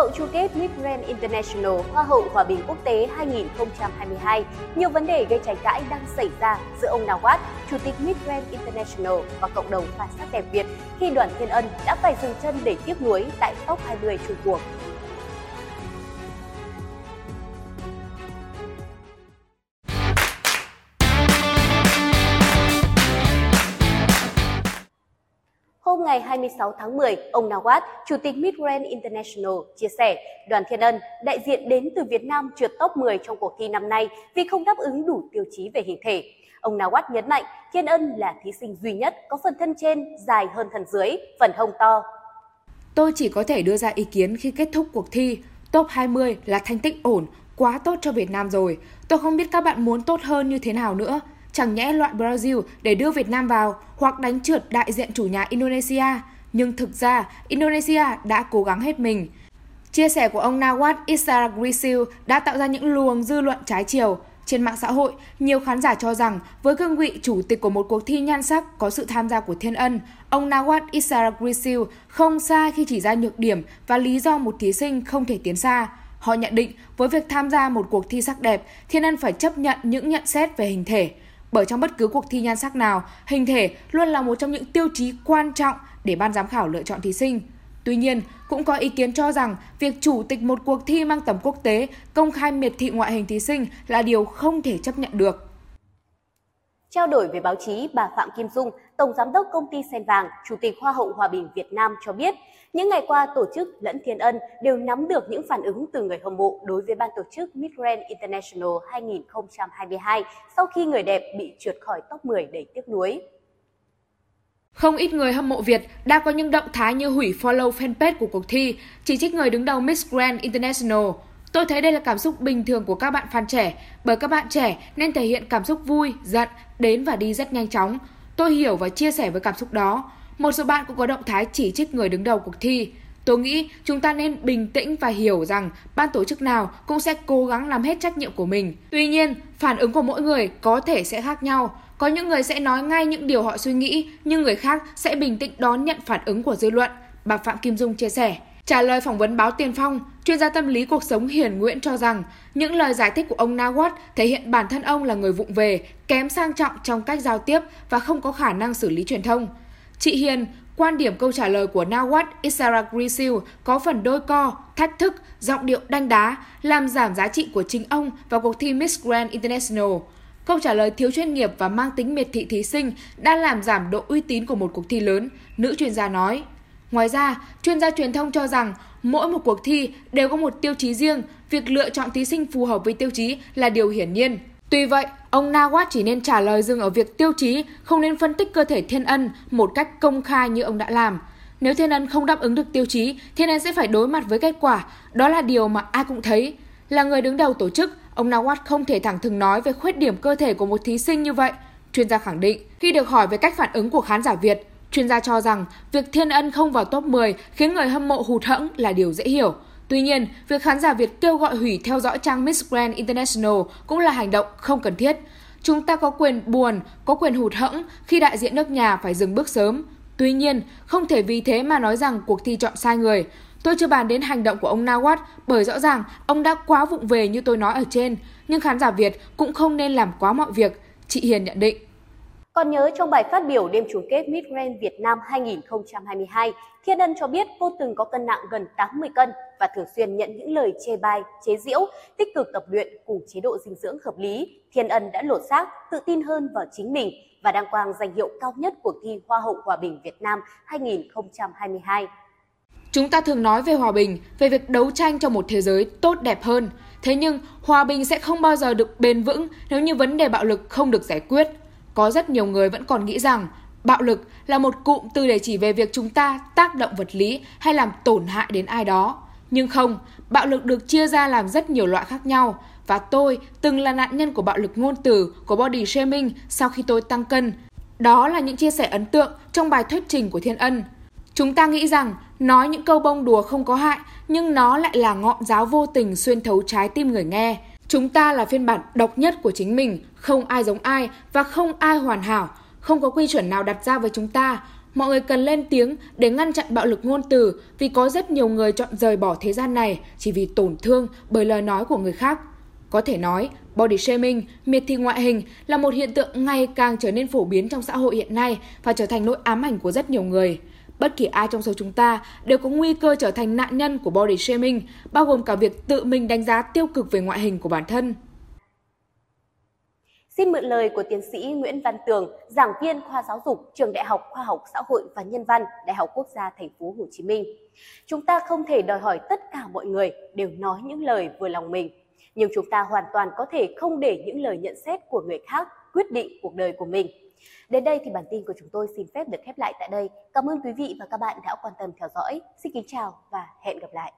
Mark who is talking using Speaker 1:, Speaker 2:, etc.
Speaker 1: hậu chung kết Miss Grand International Hoa hậu Hòa bình quốc tế 2022, nhiều vấn đề gây tranh cãi đang xảy ra giữa ông Nawaz, Chủ tịch Miss Grand International và cộng đồng phản sắc đẹp Việt khi đoàn Thiên Ân đã phải dừng chân để tiếp nối tại top 20 Trung Quốc. Ngày 26 tháng 10, ông Nawaz, Chủ tịch Midrand International, chia sẻ đoàn Thiên Ân, đại diện đến từ Việt Nam trượt top 10 trong cuộc thi năm nay vì không đáp ứng đủ tiêu chí về hình thể. Ông Nawaz nhấn mạnh Thiên Ân là thí sinh duy nhất có phần thân trên dài hơn thân dưới, phần hông to.
Speaker 2: Tôi chỉ có thể đưa ra ý kiến khi kết thúc cuộc thi. Top 20 là thành tích ổn, quá tốt cho Việt Nam rồi. Tôi không biết các bạn muốn tốt hơn như thế nào nữa chẳng nhẽ loại Brazil để đưa Việt Nam vào hoặc đánh trượt đại diện chủ nhà Indonesia. Nhưng thực ra, Indonesia đã cố gắng hết mình. Chia sẻ của ông nawat Isaragrisil đã tạo ra những luồng dư luận trái chiều. Trên mạng xã hội, nhiều khán giả cho rằng với cương vị chủ tịch của một cuộc thi nhan sắc có sự tham gia của Thiên Ân, ông nawat Isaragrisil không sai khi chỉ ra nhược điểm và lý do một thí sinh không thể tiến xa. Họ nhận định với việc tham gia một cuộc thi sắc đẹp, Thiên Ân phải chấp nhận những nhận xét về hình thể. Bởi trong bất cứ cuộc thi nhan sắc nào, hình thể luôn là một trong những tiêu chí quan trọng để ban giám khảo lựa chọn thí sinh. Tuy nhiên, cũng có ý kiến cho rằng việc chủ tịch một cuộc thi mang tầm quốc tế công khai miệt thị ngoại hình thí sinh là điều không thể chấp nhận được.
Speaker 1: Trao đổi với báo chí, bà Phạm Kim Dung, Tổng Giám đốc Công ty Sen Vàng, Chủ tịch Hoa hậu Hòa bình Việt Nam cho biết, những ngày qua, tổ chức lẫn Thiên Ân đều nắm được những phản ứng từ người hâm mộ đối với ban tổ chức Miss Grand International 2022 sau khi người đẹp bị trượt khỏi top 10 đầy tiếc nuối.
Speaker 2: Không ít người hâm mộ Việt đã có những động thái như hủy follow fanpage của cuộc thi, chỉ trích người đứng đầu Miss Grand International. Tôi thấy đây là cảm xúc bình thường của các bạn fan trẻ, bởi các bạn trẻ nên thể hiện cảm xúc vui, giận, đến và đi rất nhanh chóng. Tôi hiểu và chia sẻ với cảm xúc đó. Một số bạn cũng có động thái chỉ trích người đứng đầu cuộc thi. Tôi nghĩ chúng ta nên bình tĩnh và hiểu rằng ban tổ chức nào cũng sẽ cố gắng làm hết trách nhiệm của mình. Tuy nhiên, phản ứng của mỗi người có thể sẽ khác nhau. Có những người sẽ nói ngay những điều họ suy nghĩ, nhưng người khác sẽ bình tĩnh đón nhận phản ứng của dư luận, bà Phạm Kim Dung chia sẻ. Trả lời phỏng vấn báo Tiền Phong, chuyên gia tâm lý cuộc sống Hiền Nguyễn cho rằng những lời giải thích của ông Nawat thể hiện bản thân ông là người vụng về, kém sang trọng trong cách giao tiếp và không có khả năng xử lý truyền thông. Chị Hiền, quan điểm câu trả lời của Nawat Isaragrisil có phần đôi co, thách thức, giọng điệu đanh đá, làm giảm giá trị của chính ông vào cuộc thi Miss Grand International. Câu trả lời thiếu chuyên nghiệp và mang tính miệt thị thí sinh đã làm giảm độ uy tín của một cuộc thi lớn, nữ chuyên gia nói. Ngoài ra, chuyên gia truyền thông cho rằng mỗi một cuộc thi đều có một tiêu chí riêng, việc lựa chọn thí sinh phù hợp với tiêu chí là điều hiển nhiên. Tuy vậy, ông Nawat chỉ nên trả lời dừng ở việc tiêu chí, không nên phân tích cơ thể Thiên Ân một cách công khai như ông đã làm. Nếu Thiên Ân không đáp ứng được tiêu chí, Thiên Ân sẽ phải đối mặt với kết quả. Đó là điều mà ai cũng thấy. Là người đứng đầu tổ chức, ông Nawat không thể thẳng thừng nói về khuyết điểm cơ thể của một thí sinh như vậy. Chuyên gia khẳng định, khi được hỏi về cách phản ứng của khán giả Việt, chuyên gia cho rằng việc Thiên Ân không vào top 10 khiến người hâm mộ hụt hẫng là điều dễ hiểu. Tuy nhiên, việc khán giả Việt kêu gọi hủy theo dõi trang Miss Grand International cũng là hành động không cần thiết. Chúng ta có quyền buồn, có quyền hụt hẫng khi đại diện nước nhà phải dừng bước sớm. Tuy nhiên, không thể vì thế mà nói rằng cuộc thi chọn sai người. Tôi chưa bàn đến hành động của ông Nawat bởi rõ ràng ông đã quá vụng về như tôi nói ở trên, nhưng khán giả Việt cũng không nên làm quá mọi việc, chị Hiền nhận định.
Speaker 1: Còn nhớ trong bài phát biểu đêm chung kết Miss Grand Việt Nam 2022, Thiên Ân cho biết cô từng có cân nặng gần 80 cân và thường xuyên nhận những lời chê bai, chế giễu, tích cực tập luyện cùng chế độ dinh dưỡng hợp lý. Thiên Ân đã lột xác, tự tin hơn vào chính mình và đăng quang danh hiệu cao nhất cuộc thi Hoa hậu Hòa bình Việt Nam 2022.
Speaker 2: Chúng ta thường nói về hòa bình, về việc đấu tranh cho một thế giới tốt đẹp hơn. Thế nhưng, hòa bình sẽ không bao giờ được bền vững nếu như vấn đề bạo lực không được giải quyết. Có rất nhiều người vẫn còn nghĩ rằng bạo lực là một cụm từ để chỉ về việc chúng ta tác động vật lý hay làm tổn hại đến ai đó. Nhưng không, bạo lực được chia ra làm rất nhiều loại khác nhau và tôi từng là nạn nhân của bạo lực ngôn từ, của body shaming sau khi tôi tăng cân. Đó là những chia sẻ ấn tượng trong bài thuyết trình của Thiên Ân. Chúng ta nghĩ rằng nói những câu bông đùa không có hại, nhưng nó lại là ngọn giáo vô tình xuyên thấu trái tim người nghe. Chúng ta là phiên bản độc nhất của chính mình, không ai giống ai và không ai hoàn hảo, không có quy chuẩn nào đặt ra với chúng ta. Mọi người cần lên tiếng để ngăn chặn bạo lực ngôn từ vì có rất nhiều người chọn rời bỏ thế gian này chỉ vì tổn thương bởi lời nói của người khác. Có thể nói, body shaming, miệt thị ngoại hình là một hiện tượng ngày càng trở nên phổ biến trong xã hội hiện nay và trở thành nỗi ám ảnh của rất nhiều người. Bất kỳ ai trong số chúng ta đều có nguy cơ trở thành nạn nhân của body shaming, bao gồm cả việc tự mình đánh giá tiêu cực về ngoại hình của bản thân.
Speaker 1: Xin mượn lời của tiến sĩ Nguyễn Văn Tường, giảng viên khoa giáo dục trường Đại học Khoa học Xã hội và Nhân văn, Đại học Quốc gia Thành phố Hồ Chí Minh. Chúng ta không thể đòi hỏi tất cả mọi người đều nói những lời vừa lòng mình, nhưng chúng ta hoàn toàn có thể không để những lời nhận xét của người khác quyết định cuộc đời của mình. Đến đây thì bản tin của chúng tôi xin phép được khép lại tại đây. Cảm ơn quý vị và các bạn đã quan tâm theo dõi. Xin kính chào và hẹn gặp lại.